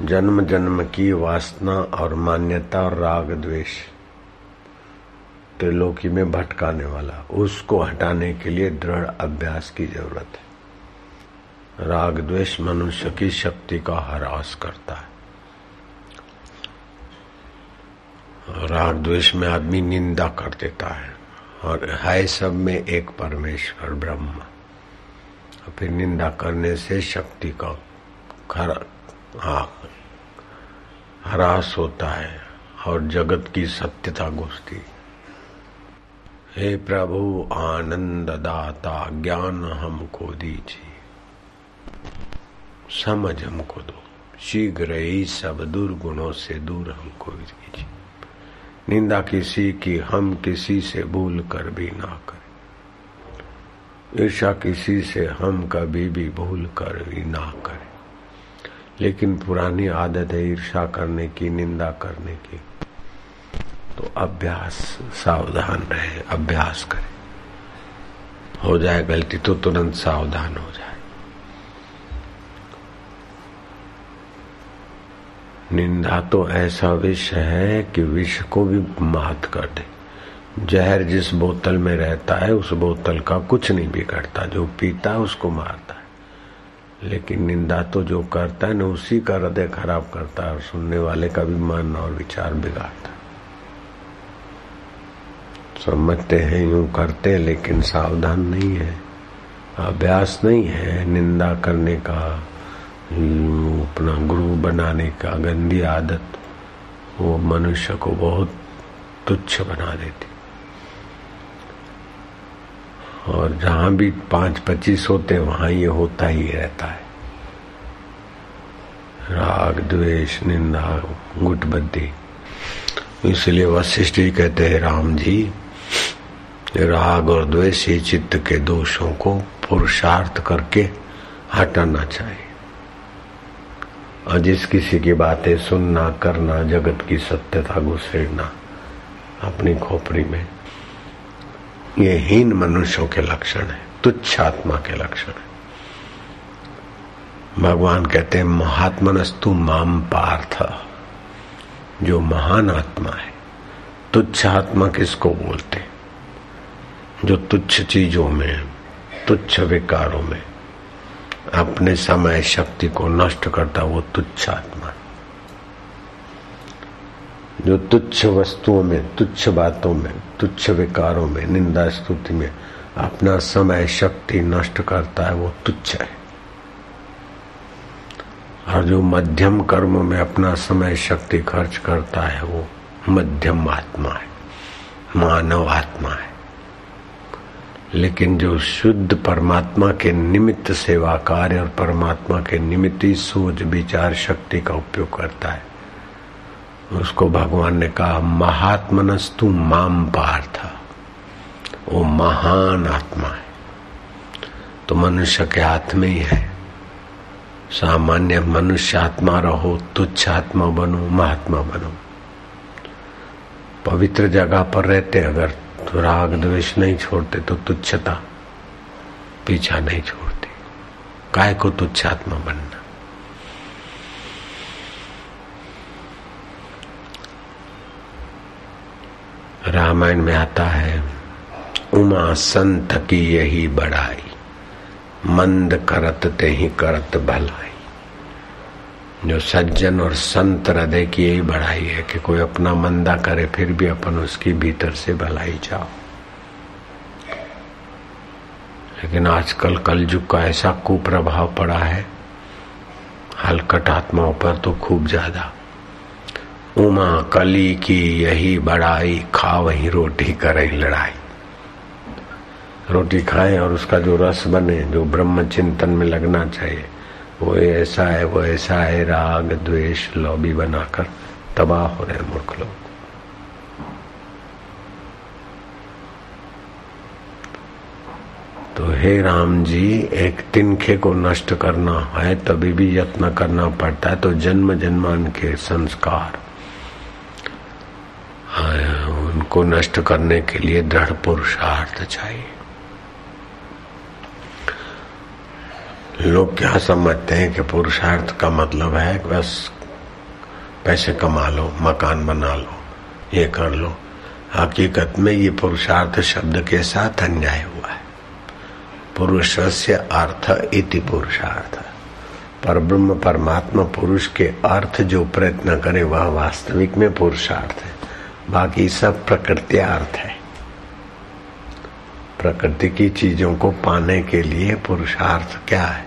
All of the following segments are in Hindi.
जन्म जन्म की वासना और मान्यता और राग द्वेष त्रिलोकी में भटकाने वाला, उसको हटाने के लिए दृढ़ अभ्यास की ज़रूरत है। राग द्वेष मनुष्य की शक्ति का हरास करता है। राग द्वेष में आदमी निंदा कर देता है और है सब में एक परमेश्वर ब्रह्म। फिर निंदा करने से शक्ति का खरा हाँ हरास होता है और जगत की सत्यता घुसती हे प्रभु, आनंद दाता, ज्ञान हमको दीजिए। समझ हमको दो। शीघ्र ही सब दुर्गुणों से दूर हमको दीजिए निंदा किसी की हम किसी से भूल कर भी ना करें। ईर्षा किसी से हम कभी भी भूल कर भी ना करें। लेकिन पुरानी आदत है ईर्षा करने की, निंदा करने की। तो अभ्यास, सावधान रहे, अभ्यास करे। हो जाए गलती तो तुरंत सावधान हो जाए। निंदा तो ऐसा विष है कि विष को भी मात कर दे। जहर जिस बोतल में रहता है, उस बोतल का कुछ नहीं बिगड़ता। जो पीता है, उसको मारता है। लेकिन निंदा तो जो करता है ना, उसी का हृदय खराब करता है और सुनने वाले का भी मन और विचार बिगाड़ता है। समझते हैं, यूँ करते हैं, लेकिन सावधान नहीं है। अभ्यास नहीं है निंदा करने का अपना गुरु बनाने का, गंदी आदत। वो मनुष्य को बहुत तुच्छ बना देती और जहाँ भी पाँच पच्चीस होते वहाँ ये होता ही रहता है। राग, द्वेष, निंदा, गुटबद्दी। इसलिए वशिष्ठ जी कहते हैं, राम जी, राग और द्वेष ही चित्त के दोषों को पुरुषार्थ करके हटाना चाहिए। और जिस किसी की बातें सुनना, करना, जगत की सत्यता घुसेड़ना अपनी खोपड़ी में ये हीन मनुष्यों के लक्षण है, तुच्छ आत्मा के लक्षण है। भगवान कहते हैं, महात्मनस्तु माम पार्थ। जो महान आत्मा है, तुच्छ आत्मा किसको बोलते जो तुच्छ चीज़ों में, तुच्छ विकारों में, अपने समय शक्ति को नष्ट करता, वो तुच्छ आत्मा जो तुच्छ वस्तुओं में, तुच्छ बातों में, तुच्छ विकारों में, निंदा स्तुति में अपना समय, शक्ति नष्ट करता है, वो तुच्छ है। और जो मध्यम कर्म में अपना समय, शक्ति खर्च करता है, वो मध्यम आत्मा है, मानव आत्मा है। लेकिन जो शुद्ध परमात्मा के निमित्त सेवा कार्य और परमात्मा के निमित्त ही सोच, विचार, शक्ति का उपयोग करता है उसको भगवान ने कहा, महात्मनस्तु माम पार्थ। वो महान आत्मा है। तो मनुष्य के हाथ में ही है। सामान्य मनुष्य आत्मा रहो, तुच्छ आत्मा बनो, महात्मा बनो। पवित्र जगह पर रहते, अगर तो राग द्वेष नहीं छोड़ते तो तुच्छता पीछा नहीं छोड़ती। काय को तुच्छ आत्मा बनना? रामायण में आता है, उमा संत की यही बड़ाई, मंद करत ते ही करत भलाई। जो सज्जन और संत हृदय की यही बड़ाई है कि कोई अपना मंदा करे, फिर भी अपन उसकी भीतर से भलाई जाओ लेकिन आजकल कलयुग का ऐसा कुप्रभाव पड़ा है, हलकट आत्माओं पर तो खूब ज़्यादा। उमा कली की यही बड़ाई खा वही रोटी करे लड़ाई। रोटी खाएँ और उसका जो रस बने, जो ब्रह्म चिंतन में लगना चाहिए, वो ऐसा है, वो ऐसा है, राग, द्वेष लॉबी बनाकर तबाह हो रहे मूर्ख लोग। तो हे राम जी, एक तिनखे को नष्ट करना है, तभी भी यत्न करना पड़ता है तो जन्म जन्मान के संस्कार। उनको नष्ट करने के लिए दृढ़ पुरुषार्थ चाहिए। लोग क्या समझते हैं कि पुरुषार्थ का मतलब है बस पैसे कमा लो, मकान बना लो, ये कर लो। हकीकत में ये पुरुषार्थ शब्द के साथ अन्याय हुआ है। पुरुष से अर्थ इति पुरुषार्थ। पर ब्रह्म परमात्मा पुरुष के अर्थ जो प्रयत्न करे, वह वास्तविक में पुरुषार्थ है। बाकी सब प्रकृति अर्थ है। प्रकृति की चीज़ों को पाने के लिए पुरुषार्थ क्या है?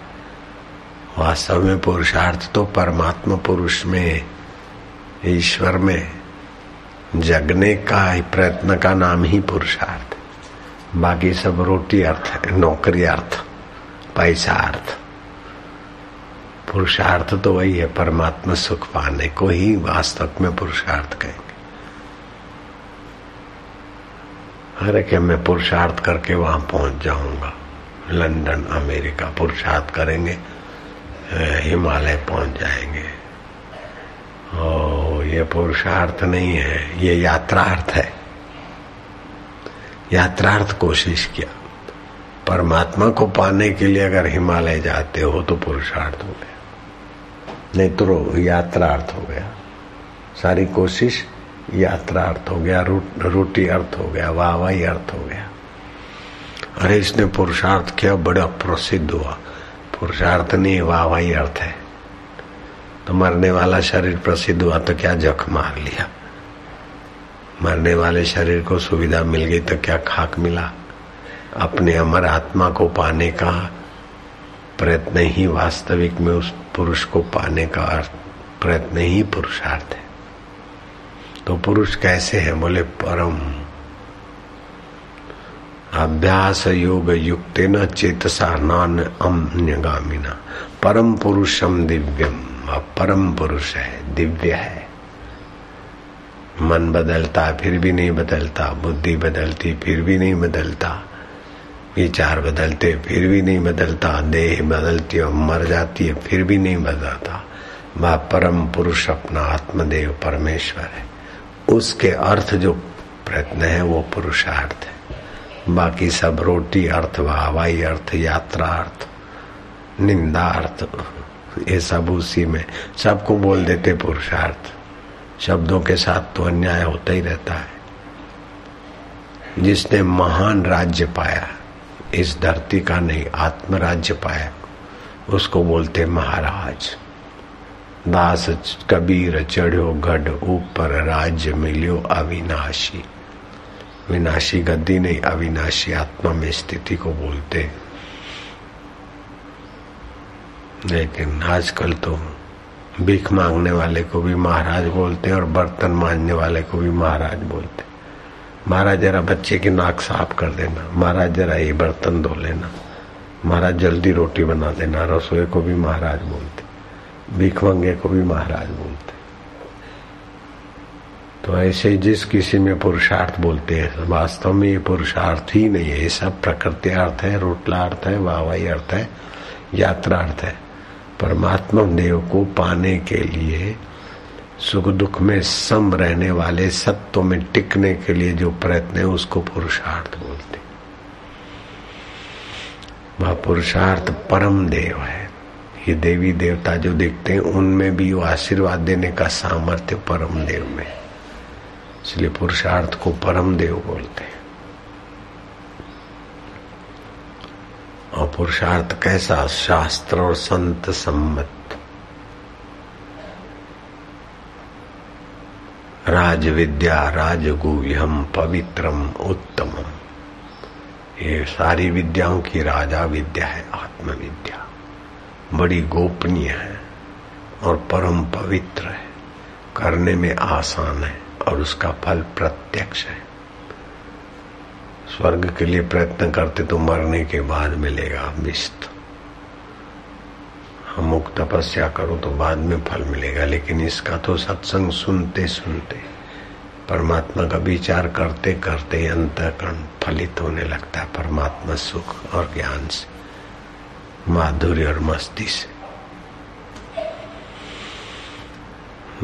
वास्तव में पुरुषार्थ तो परमात्मा पुरुष में, ईश्वर में, जगने का प्रयत्न का नाम ही पुरुषार्थ। बाकी सब रोटी अर्थ है, नौकरी अर्थ, पैसा अर्थ। पुरुषार्थ तो वही है, परमात्मा सुख पाने को ही वास्तव में पुरुषार्थ कहेंगे। अरे क्या मैं पुरुषार्थ करके वहाँ पहुँच जाऊँगा। लंदन, अमेरिका पुरुषार्थ करेंगे हिमालय पहुँच जाएँगे। ओ, ये पुरुषार्थ नहीं है, ये यात्रार्थ है। यात्रार्थ कोशिश किया। परमात्मा को पाने के लिए अगर हिमालय जाते हो तो पुरुषार्थ हो गया। नहीं तो यात्रार्थ हो गया। सारी कोशिश यात्रा अर्थ हो गया रोटी अर्थ हो गया, वाहवाही अर्थ हो गया। अरे इसने पुरुषार्थ किया, बड़ा प्रसिद्ध हुआ। पुरुषार्थ नहीं, वाहवाही अर्थ है। तो मरने वाला शरीर प्रसिद्ध हुआ तो क्या जख मार लिया? मरने वाले शरीर को सुविधा मिल गई तो क्या खाक मिला? अपने अमर आत्मा को पाने का प्रयत्न ही वास्तविक में उस पुरुष को पाने का प्रयत्न ही पुरुषार्थ है। तो पुरुष कैसे है बोले, परम? अभ्यास योग युक्त न चेतसा नान अन्यगामिना। परम पुरुषम दिव्यम। परम पुरुष है, दिव्य है। मन बदलता, फिर भी नहीं बदलता। बुद्धि बदलती, फिर भी नहीं बदलता। विचार बदलते, फिर भी नहीं बदलता। देह बदलती है मर जाती है, फिर भी नहीं बदलता। वह परम पुरुष, अपना आत्मदेव परमेश्वर है। उसके अर्थ जो प्रयत्न है, वो पुरुषार्थ है। बाकी सब रोटी अर्थ व हवाई अर्थ, यात्रा अर्थ, निंदा अर्थ, ये सब उसी में। सबको बोल देते पुरुषार्थ। शब्दों के साथ तो अन्याय होता ही रहता है। जिसने महान राज्य पाया, इस धरती का नहीं आत्म राज्य पाया, उसको बोलते महाराज। दास कबीर चढ़ो गढ़ ऊपर राज्य मिलियो अविनाशी। विनाशी गद्दी नहीं, अविनाशी आत्मा में स्थिति को बोलते लेकिन आजकल तो भीख मांगने वाले को भी महाराज बोलते हैं और बर्तन मांजने वाले को भी महाराज बोलते महाराज जरा बच्चे की नाक साफ़ कर देना। महाराज जरा ये बर्तन धो लेना। महाराज जल्दी रोटी बना देना। रसोई को भी महाराज बोलते भीख मंगे को भी महाराज बोलते तो ऐसे जिस किसी में पुरुषार्थ बोलते हैं वास्तव में ये पुरुषार्थ ही नहीं है। ये सब प्रकृति अर्थ है रोटला अर्थ है, वाहवाही अर्थ है यात्रा अर्थ है। परमात्मा देव को पाने के लिए, सुख दुख में सम रहने वाले, सत्व में टिकने के लिए जो प्रयत्न है, उसको पुरुषार्थ बोलते वह पुरुषार्थ परम देव है। ये देवी देवता जो देखते हैं, उनमें भी वो आशीर्वाद देने का सामर्थ्य परम देव में इसलिए पुरुषार्थ को परम देव बोलते हैं। और पुरुषार्थ कैसा? शास्त्र और संत सम्मत। राज विद्या राजगुह्यम पवित्रम उत्तमम। ये सारी विद्याओं की राजा विद्या है, आत्मविद्या। बड़ी गोपनीय है और परम पवित्र है। करने में आसान है और उसका फल प्रत्यक्ष है। स्वर्ग के लिए प्रयत्न करते तो मरने के बाद मिलेगा विस्त अमुक तपस्या करो तो बाद में फल मिलेगा, लेकिन इसका तो सत्संग सुनते सुनते, परमात्मा का विचार करते करते अंतकरण फलित होने लगता है। परमात्मा सुख और ज्ञान से। माधुर्य और मस्ती से।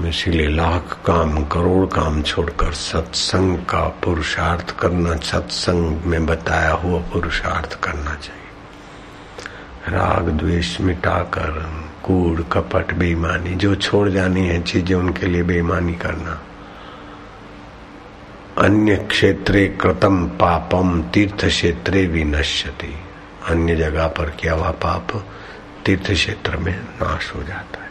इसीलिए लाख काम, करोड़ काम छोड़कर सत्संग का पुरुषार्थ करना, सत्संग में बताया हुआ पुरुषार्थ करना चाहिए। राग द्वेष मिटाकर, कूड़, कपट, बेईमानी, जो छोड़ जानी है चीज़ें उनके लिए बेईमानी करना। अन्य क्षेत्रे कृतम पापम, तीर्थ क्षेत्रे विनश्यति। अन्य जगह पर किया हुआ पाप तीर्थ क्षेत्र में नाश हो जाता है।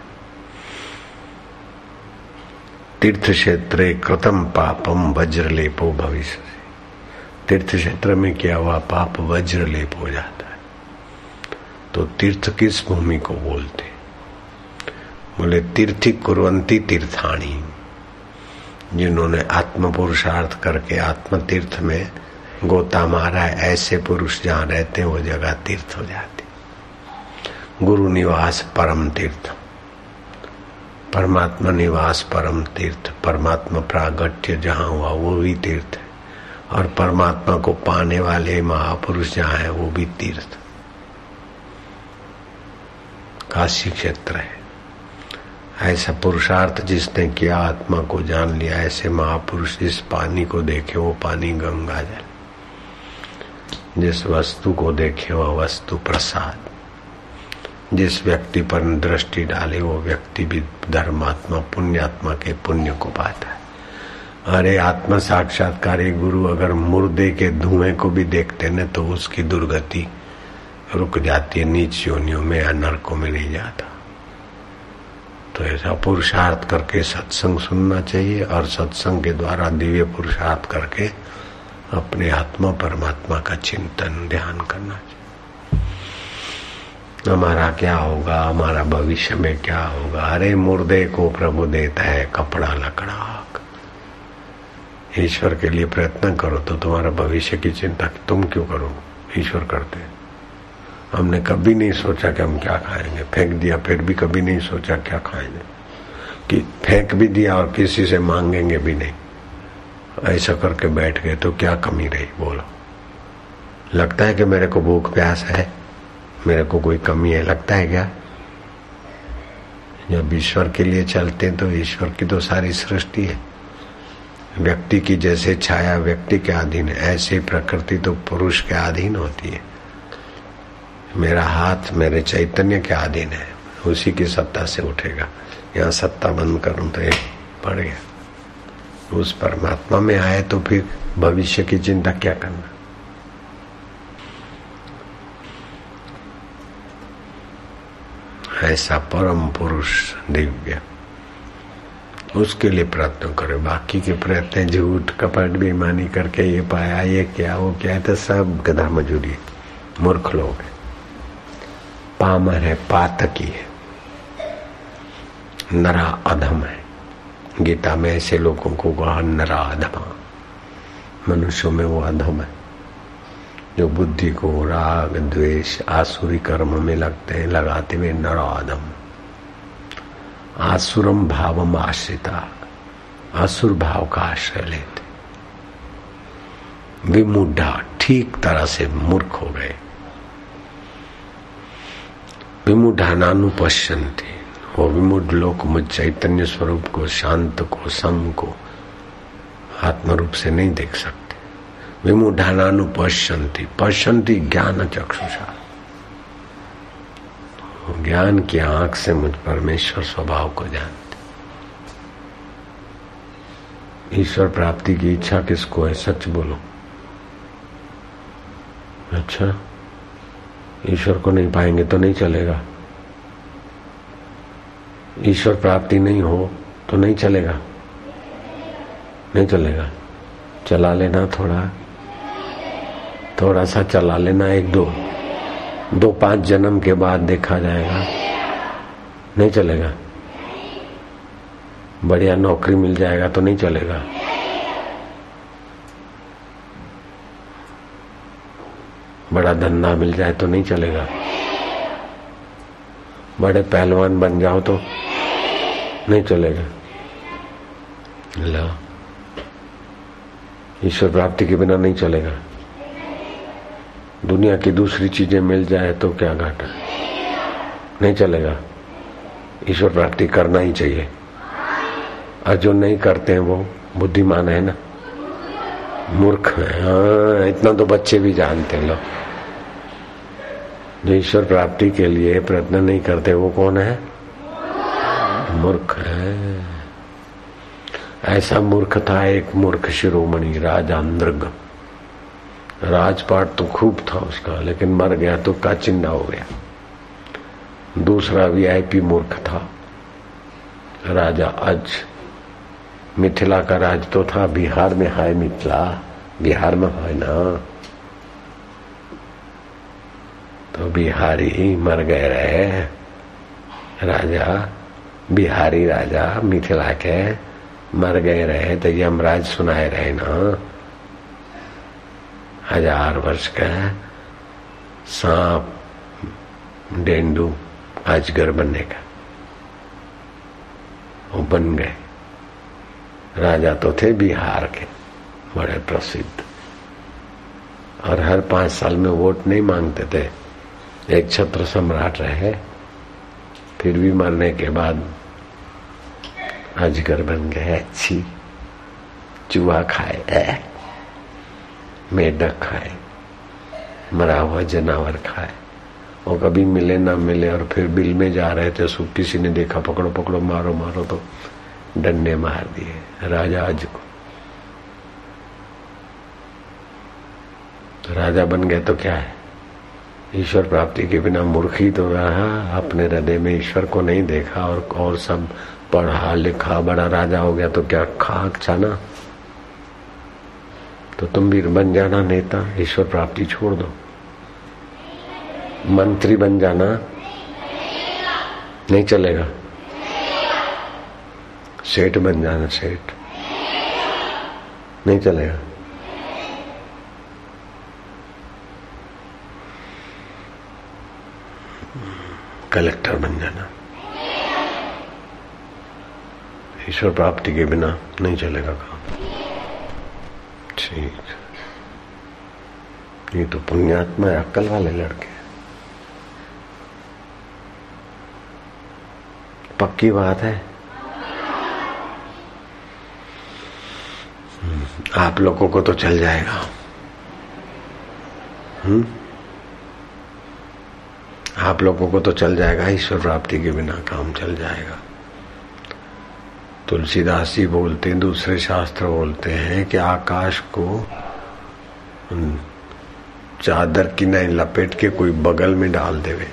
तीर्थ क्षेत्रे कृतम पापम वज्र लेपो भविष्य। तीर्थ क्षेत्र में किया हुआ पाप वज्र लेप हो जाता है। तो तीर्थ किस भूमि को बोलते? बोले, तीर्थी कुरंती तीर्थाणी। जिन्होंने आत्म पुरुषार्थ करके आत्म तीर्थ में गोता मारा है, ऐसे पुरुष जहाँ रहते हैं, वो जगह तीर्थ हो जाती। गुरु निवास परम तीर्थ। परमात्मा निवास परम तीर्थ। परमात्मा प्रागट्य जहाँ हुआ, वो भी तीर्थ है। और परमात्मा को पाने वाले महापुरुष जहाँ है, वो भी तीर्थ। काशी क्षेत्र है। ऐसा पुरुषार्थ जिसने किया, आत्मा को जान लिया, ऐसे महापुरुष जिस पानी को देखे, वो पानी गंगा जल। जिस वस्तु को देखे वह वस्तु प्रसाद। जिस व्यक्ति पर दृष्टि डाले वो व्यक्ति भी धर्मात्मा, पुण्यात्मा के पुण्य को पाता है। अरे आत्म साक्षात्कार गुरु अगर मुर्दे के धुएँ को भी देखते न तो उसकी दुर्गति रुक जाती है, नीच योनियों में या नरकों में नहीं जाता। तो ऐसा पुरुषार्थ करके सत्संग सुनना चाहिए और सत्संग के द्वारा दिव्य पुरुषार्थ करके अपने आत्मा, परमात्मा का चिंतन, ध्यान करना चाहिए। हमारा क्या होगा? हमारा भविष्य में क्या होगा? अरे, मुर्दे को प्रभु देता है कपड़ा लकड़ा ईश्वर के लिए प्रयत्न करो तो तुम्हारा भविष्य की चिंता तुम क्यों करो? ईश्वर करते हमने कभी नहीं सोचा कि हम क्या खाएँगे। फेंक दिया, फिर भी कभी नहीं सोचा क्या खाएँगे। कि फेंक भी दिया और किसी से मांगेंगे भी नहीं। ऐसा करके बैठ गए तो क्या कमी रही? बोलो। लगता है कि मेरे को भूख प्यास है। मेरे को कोई कमी है, लगता है क्या? जब ईश्वर के लिए चलते हैं तो ईश्वर की तो सारी सृष्टि है। व्यक्ति की जैसे छाया व्यक्ति के अधीन ऐसे प्रकृति तो पुरुष के अधीन होती है। मेरा हाथ मेरे चैतन्य के अधीन है, उसी की सत्ता से उठेगा। यहाँ सत्ता बंद करूँ तो ये पड़ गया। उस परमात्मा में आए तो फिर भविष्य की चिंता क्या करना? ऐसा परम पुरुष दिव्य। उसके लिए प्रयत्न करो। बाकी के प्रयत्न झूठ, कपट, बेईमानी करके ये पाया, ये क्या, वो क्या है तो सब गधा मजूरी मूर्ख लोग है। पामर है, पातकी है। नरा अधम है। गीता में ऐसे लोगों को कहा नरा अधमा मनुष्यों में वो अधम है। जो बुद्धि को राग, द्वेष, आसुरी कर्म में लगते हैं, लगाते हुए नरा अधम आसुरम भावम आश्रिता। आसुर भाव का आश्रय लेते। विमुढ़ा ठीक तरह से मूर्ख हो गए। विमुढ़ा वो विमुड लोग मुझ चैतन्य स्वरूप को, शांत को सम को आत्म रूप से नहीं देख सकते। विमुढ़ानु पश्यंती पश्यंती ज्ञान चक्षुषा। ज्ञान की आँख से मुझ परमेश्वर स्वभाव को जानते। ईश्वर प्राप्ति की इच्छा किसको है, सच बोलो। अच्छा ईश्वर को नहीं पाएँगे तो नहीं चलेगा। ईश्वर प्राप्ति नहीं हो तो नहीं चलेगा। नहीं चलेगा। चला लेना थोड़ा। थोड़ा सा चला लेना एक दो। दो पाँच जन्म के बाद देखा जाएगा। नहीं चलेगा। बढ़िया नौकरी मिल जाएगा तो नहीं चलेगा। बड़ा धंधा मिल जाए तो नहीं चलेगा। बड़े पहलवान बन जाओ तो नहीं चलेगा। ला। ईश्वर प्राप्ति के बिना नहीं चलेगा। दुनिया की दूसरी चीज़ें मिल जाए तो क्या घाटा नहीं चलेगा। ईश्वर प्राप्ति करना ही चाहिए। और जो नहीं करते हैं वो बुद्धिमान है ना? मूर्ख है। हाँ इतना तो बच्चे भी जानते हैं लोग जो ईश्वर प्राप्ति के लिए प्रयत्न नहीं करते, वो कौन है? मूर्ख है। ऐसा मूर्ख था एक मूर्ख शिरोमणि राजा अंद्रग राजपाट तो खूब था उसका, लेकिन मर गया तो काचिंदा हो गया। दूसरा वीआईपी मूर्ख था। राजा अज मिथिला का राज तो था, बिहार में है मिथिला, बिहार में है ना। तो बिहारी मर गए रहे राजा, बिहारी राजा मिथिला के मर गए रहे तो यमराज सुनाए रहे ना। हज़ार वर्ष का सांप, डेंडू, अजगर बनने का। वो बन गए। राजा तो थे बिहार के, बड़े प्रसिद्ध। और हर पाँच साल में वोट नहीं मांगते थे। एक छत्र सम्राट रहे, फिर भी मरने के बाद अजगर बन गए अच्छी चूहा खाए मेढक खाए, मरा हुआ जनावर खाए। वो कभी मिले ना मिले और फिर बिल में जा रहे थे सो किसी ने देखा, पकड़ो पकड़ो, मारो मारो तो डंडे मार दिए, राजा आज को। राजा बन गए तो क्या है? ईश्वर प्राप्ति के बिना मूर्खी तो रहा अपने हृदय में ईश्वर को नहीं देखा और और सब पढ़ा, लिखा, बड़ा राजा हो गया तो क्या खाक छाना? तो तुम भी बन जाना नेता, ईश्वर प्राप्ति छोड़ दो। मंत्री बन जाना नहीं चलेगा। सेठ बन जाना सेठ। नहीं चलेगा। कलेक्टर बन जाना। ईश्वर प्राप्ति के बिना नहीं चलेगा काम। ठीक। ये तो पुण्यात्मा है, अक्कल वाले लड़के। पक्की बात है। आप लोगों को तो चल जाएगा। हम्म? आप लोगों को तो चल जाएगा, ईश्वर प्राप्ति के बिना काम चल जाएगा। तुलसीदास जी बोलते हैं, दूसरे शास्त्र बोलते हैं कि आकाश को चादर की नहीं, लपेट के कोई बगल में डाल देवे।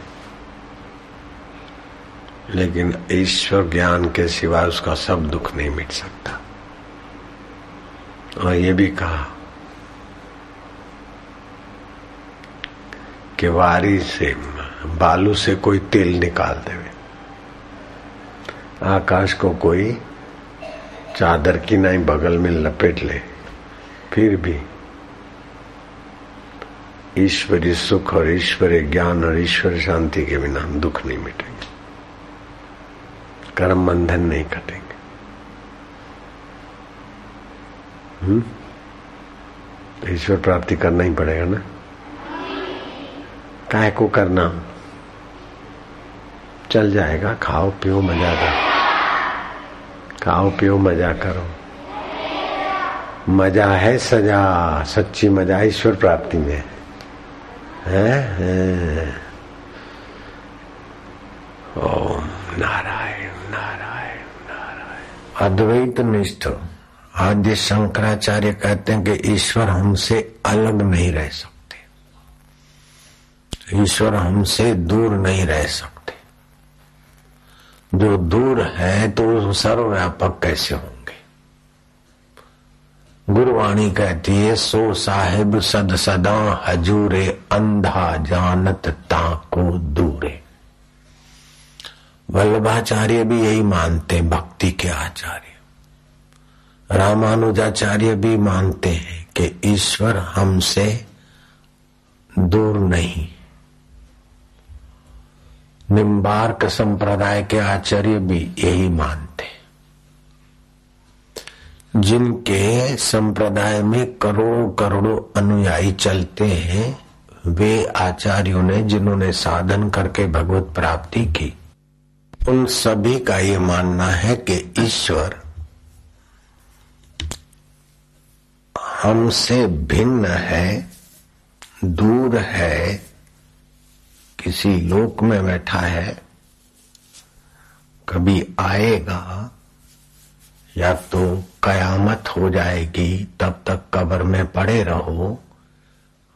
लेकिन ईश्वर ज्ञान के सिवाय उसका सब दुख नहीं मिट सकता। और ये भी कहा कि वारी से बालू से कोई तेल निकाल देवे। आकाश को कोई चादर की नहीं बगल में लपेट ले, फिर भी ईश्वरी सुख और ईश्वरी ज्ञान और ईश्वर शांति के बिना दुख नहीं मिटेंगे। कर्म बंधन नहीं कटेंगे। हम्म? ईश्वर प्राप्ति करना ही पड़ेगा ना? काय को करना? चल जाएगा। खाओ पियो मज़ा करो। खाओ पियो मज़ा करो। मज़ा है सजा सच्ची मज़ा ईश्वर प्राप्ति में। है, है। ओम नारायण नारायण नारायण। अद्वैत निष्ठ। आद्य शंकराचार्य कहते हैं कि ईश्वर हमसे अलग नहीं रह सकते। ईश्वर हमसे दूर नहीं रह सकते। जो दूर है तो सर्वव्यापक कैसे होंगे? गुरुवाणी कहती है, सो साहिब सद सदा हजूरे अंधा जानत ताको दूरे. वल्लभाचार्य भी यही मानते भक्ति के आचार्य। रामानुजाचार्य भी मानते हैं कि ईश्वर हमसे दूर नहीं। निम्बार्क संप्रदाय के आचार्य भी यही मानते जिनके संप्रदाय में करोड़ों करोड़ों अनुयायी चलते हैं, वे आचार्यों ने जिन्होंने साधन करके भगवत प्राप्ति की, उन सभी का ये मानना है कि ईश्वर हमसे भिन्न है, दूर है किसी लोक में बैठा है, कभी आएगा या तो कयामत हो जाएगी, तब तक कब्र में पड़े रहो।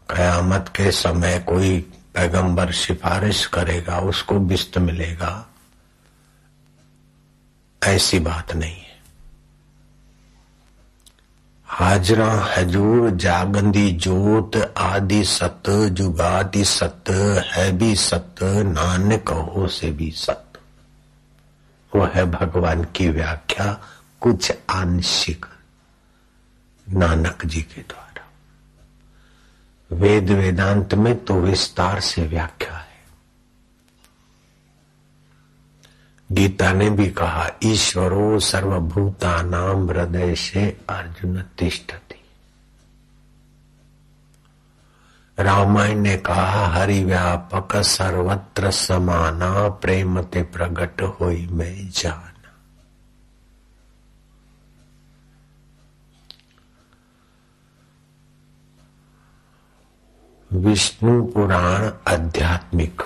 कयामत के समय कोई पैगंबर सिफारिश करेगा, उसको बिस्त मिलेगा। ऐसी बात नहीं हाजरा, हजूर, जागंदी, जोत आदि सत जुगादि सत है भी सत नानक हो से भी सत वो है भगवान की व्याख्या, कुछ आंशिक, नानक जी के द्वारा। वेद वेदांत में तो विस्तार से व्याख्या है। गीता ने भी कहा, ईश्वरो सर्वभूता नाम हृदय से अर्जुन तिष्ठति। रामायण ने कहा हरि व्यापक सर्वत्र समाना, प्रेम ते प्रगट होई में जान। विष्णु पुराण आध्यात्मिक।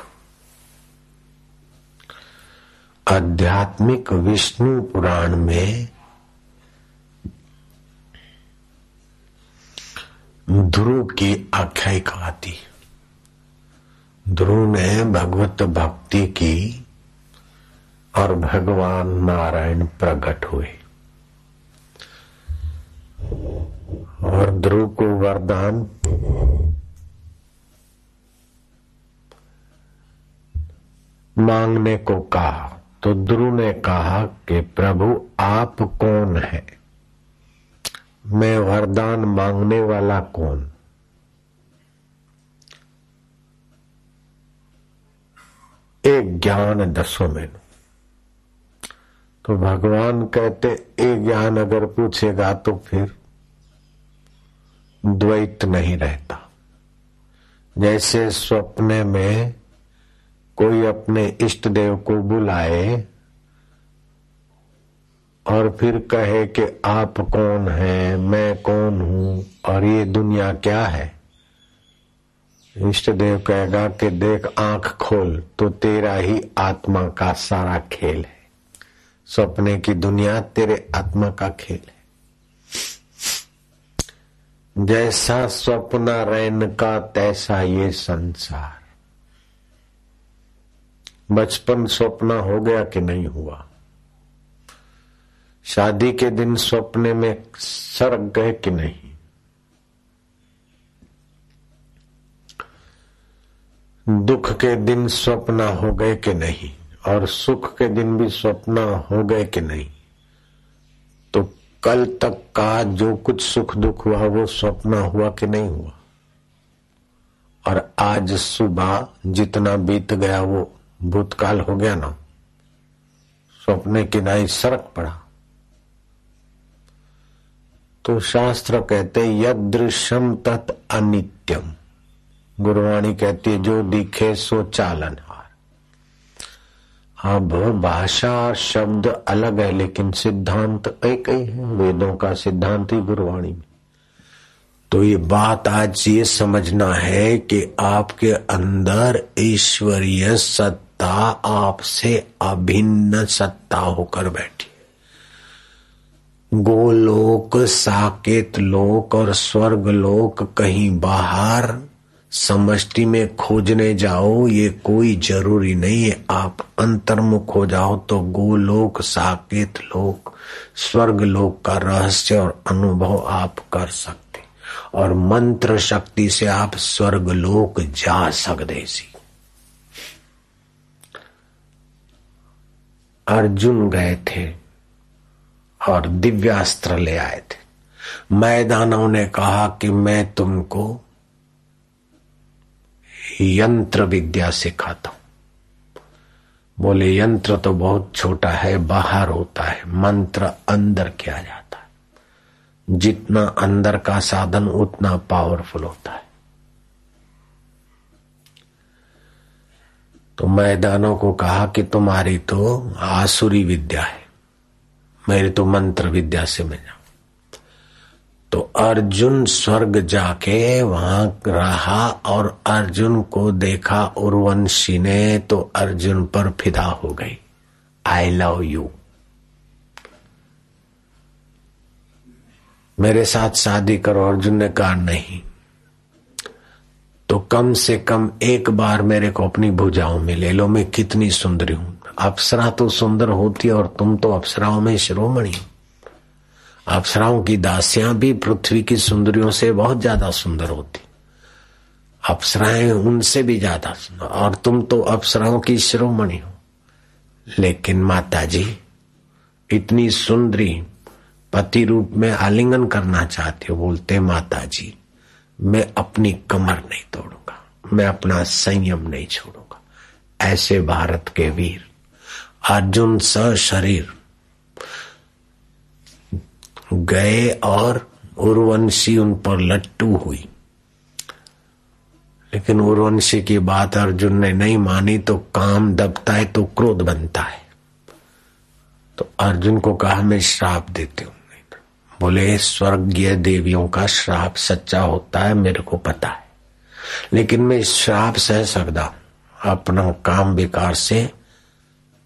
आध्यात्मिक विष्णु पुराण में ध्रुव की आख्यायिका आती ध्रुव ने भगवत भक्ति की और भगवान नारायण प्रकट हुए। और ध्रुव को वरदान मांगने को कहा। तो ध्रुव ने कहा कि प्रभु, आप कौन है? मैं वरदान मांगने वाला कौन? एक ज्ञान दसो मैनू। तो भगवान कहते एक ज्ञान अगर पूछेगा तो फिर द्वैत नहीं रहता। जैसे स्वप्न में कोई अपने इष्ट देव को बुलाए और फिर कहे कि आप कौन हैं, मैं कौन हूँ, और ये दुनिया क्या है? इष्ट देव कहेगा कि देख, आँख खोल तो तेरा ही आत्मा का सारा खेल है। सपने की दुनिया तेरे आत्मा का खेल है। जैसा स्वप्न रैन का, तैसा ये संसार। बचपन स्वप्न हो गया कि नहीं हुआ। शादी के दिन स्वप्न में सरक गए कि नहीं? दुख के दिन स्वप्न हो गए कि नहीं? और सुख के दिन भी स्वप्न हो गए कि नहीं? तो कल तक का जो कुछ सुख दुख हुआ, वो स्वप्न हुआ कि नहीं हुआ? और आज सुबह जितना बीत गया, वो भूतकाल हो गया ना स्वप्ने की नाई सरक पड़ा। तो शास्त्र कहते यदृश्यम तत् अनित्यम गुरुवाणी कहती है, जो दिखे सो चालन हार। अब भाषा शब्द अलग है, लेकिन सिद्धांत एक ही है, वेदों का सिद्धांत ही गुरुवाणी में। तो ये बात आज ये समझना है कि आपके अंदर ईश्वरीय सत्य सत्ता आपसे अभिन्न सत्ता होकर बैठी। गोलोक, साकेत लोक और स्वर्ग लोक कहीं बाहर समष्टि में खोजने जाओ, ये कोई ज़रूरी नहीं है। आप अंतर्मुख हो जाओ तो गोलोक, साकेत लोक, स्वर्ग लोक का रहस्य और अनुभव आप कर सकते। और मंत्र शक्ति से आप स्वर्ग लोक जा सकते सी अर्जुन गए थे और दिव्यास्त्र ले आए थे। मैदानों ने कहा कि मैं तुमको यंत्र विद्या सिखाता हूँ। बोले, यंत्र तो बहुत छोटा है, बाहर होता है, मंत्र अंदर किया जाता है। जितना अंदर का साधन, उतना पावरफुल होता है। तो मैदानों को कहा कि तुम्हारी तो आसुरी विद्या है। मेरी तो मंत्र विद्या से मैं जाऊँ। तो अर्जुन स्वर्ग जाके वहाँ रहा और अर्जुन को देखा उर्वंशी ने तो अर्जुन पर फिदा हो गई। आई लव यू मेरे साथ शादी करो, अर्जुन ने कहा, नहीं। तो कम से कम एक बार मेरे को अपनी भुजाओं में ले लो, मैं कितनी सुंदरी हूँ। अप्सरा तो सुंदर होती है और तुम तो अप्सराओं में शिरोमणि अप्सराओं की दासियाँ भी पृथ्वी की सुंदरियों से बहुत ज़्यादा सुंदर होती। अप्सराएँ उनसे भी ज़्यादा सुंदर, और तुम तो अप्सराओं की शिरोमणि हो। लेकिन माता जी इतनी सुंदरी पति रूप में आलिंगन करना चाहती हो, बोलते माता जी मैं अपनी कमर नहीं तोड़ूँगा, मैं अपना संयम नहीं छोड़ूँगा। ऐसे भारत के वीर, अर्जुन स शरीर, गए और उर्वंशी उन पर लट्टू हुई। लेकिन उर्वंशी की बात अर्जुन ने नहीं मानी तो काम दबता है तो क्रोध बनता है। तो अर्जुन को कहा, मैं श्राप देती हूँ। बोले, स्वर्गीय देवियों का श्राप सच्चा होता है, मेरे को पता है। लेकिन मैं इस श्राप सह सकता अपना काम बेकार से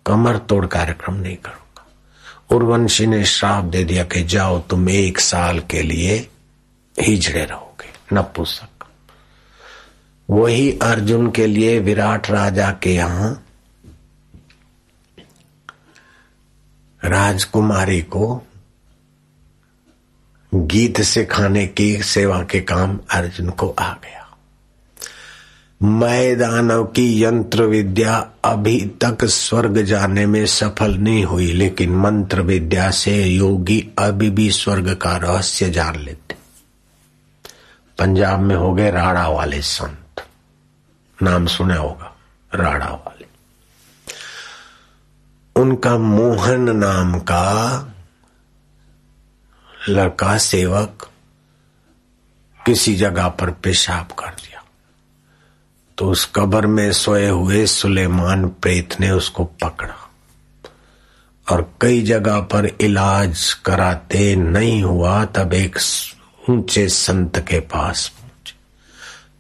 कमर तोड़ कार्यक्रम नहीं करूँगा। उर्वंशी ने श्राप दे दिया कि जाओ, तुम एक साल के लिए हिजड़े रहोगे, न नपुसक वही अर्जुन के लिए विराट राजा के यहाँ राजकुमारी को गीत सिखाने की सेवा के काम अर्जुन को आ गया। मैदानव की यंत्र विद्या अभी तक स्वर्ग जाने में सफल नहीं हुई, लेकिन मंत्र विद्या से योगी अभी भी स्वर्ग का रहस्य जान लेते। पंजाब में हो गए राड़ा वाले संत। नाम सुना होगा, राड़ा वाले। उनका मोहन नाम का लड़का सेवक किसी जगह पर पेशाब कर दिया। तो उस कब्र में सोए हुए सुलेमान प्रेत ने उसको पकड़ा और कई जगह पर इलाज कराते नहीं हुआ, तब एक ऊँचे संत के पास पहुँचे।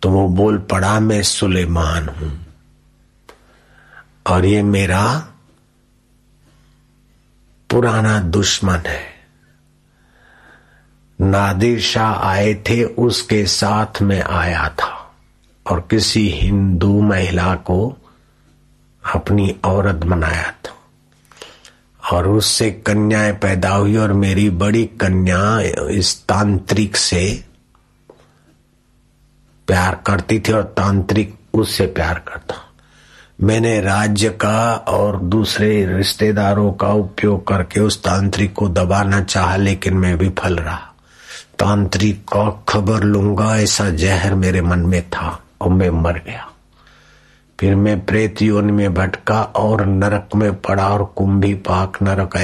तो वो बोल पड़ा, मैं सुलेमान हूँ और ये मेरा पुराना दुश्मन है। नादिर शाह आए थे, उसके साथ में आया था। और किसी हिंदू महिला को अपनी औरत बनाया था। और उससे कन्याएँ पैदा हुई और मेरी बड़ी कन्या इस तांत्रिक से प्यार करती थी और तांत्रिक उससे प्यार करता। मैंने राज्य का और दूसरे रिश्तेदारों का उपयोग करके उस तांत्रिक को दबाना चाहा, लेकिन मैं विफल रहा। तांत्रिक का खबर लूँगा, ऐसा जहर मेरे मन में था, और मैं मर गया। फिर मैं प्रेत योनि में भटका और नरक में पड़ा और कुंभी पाक नरक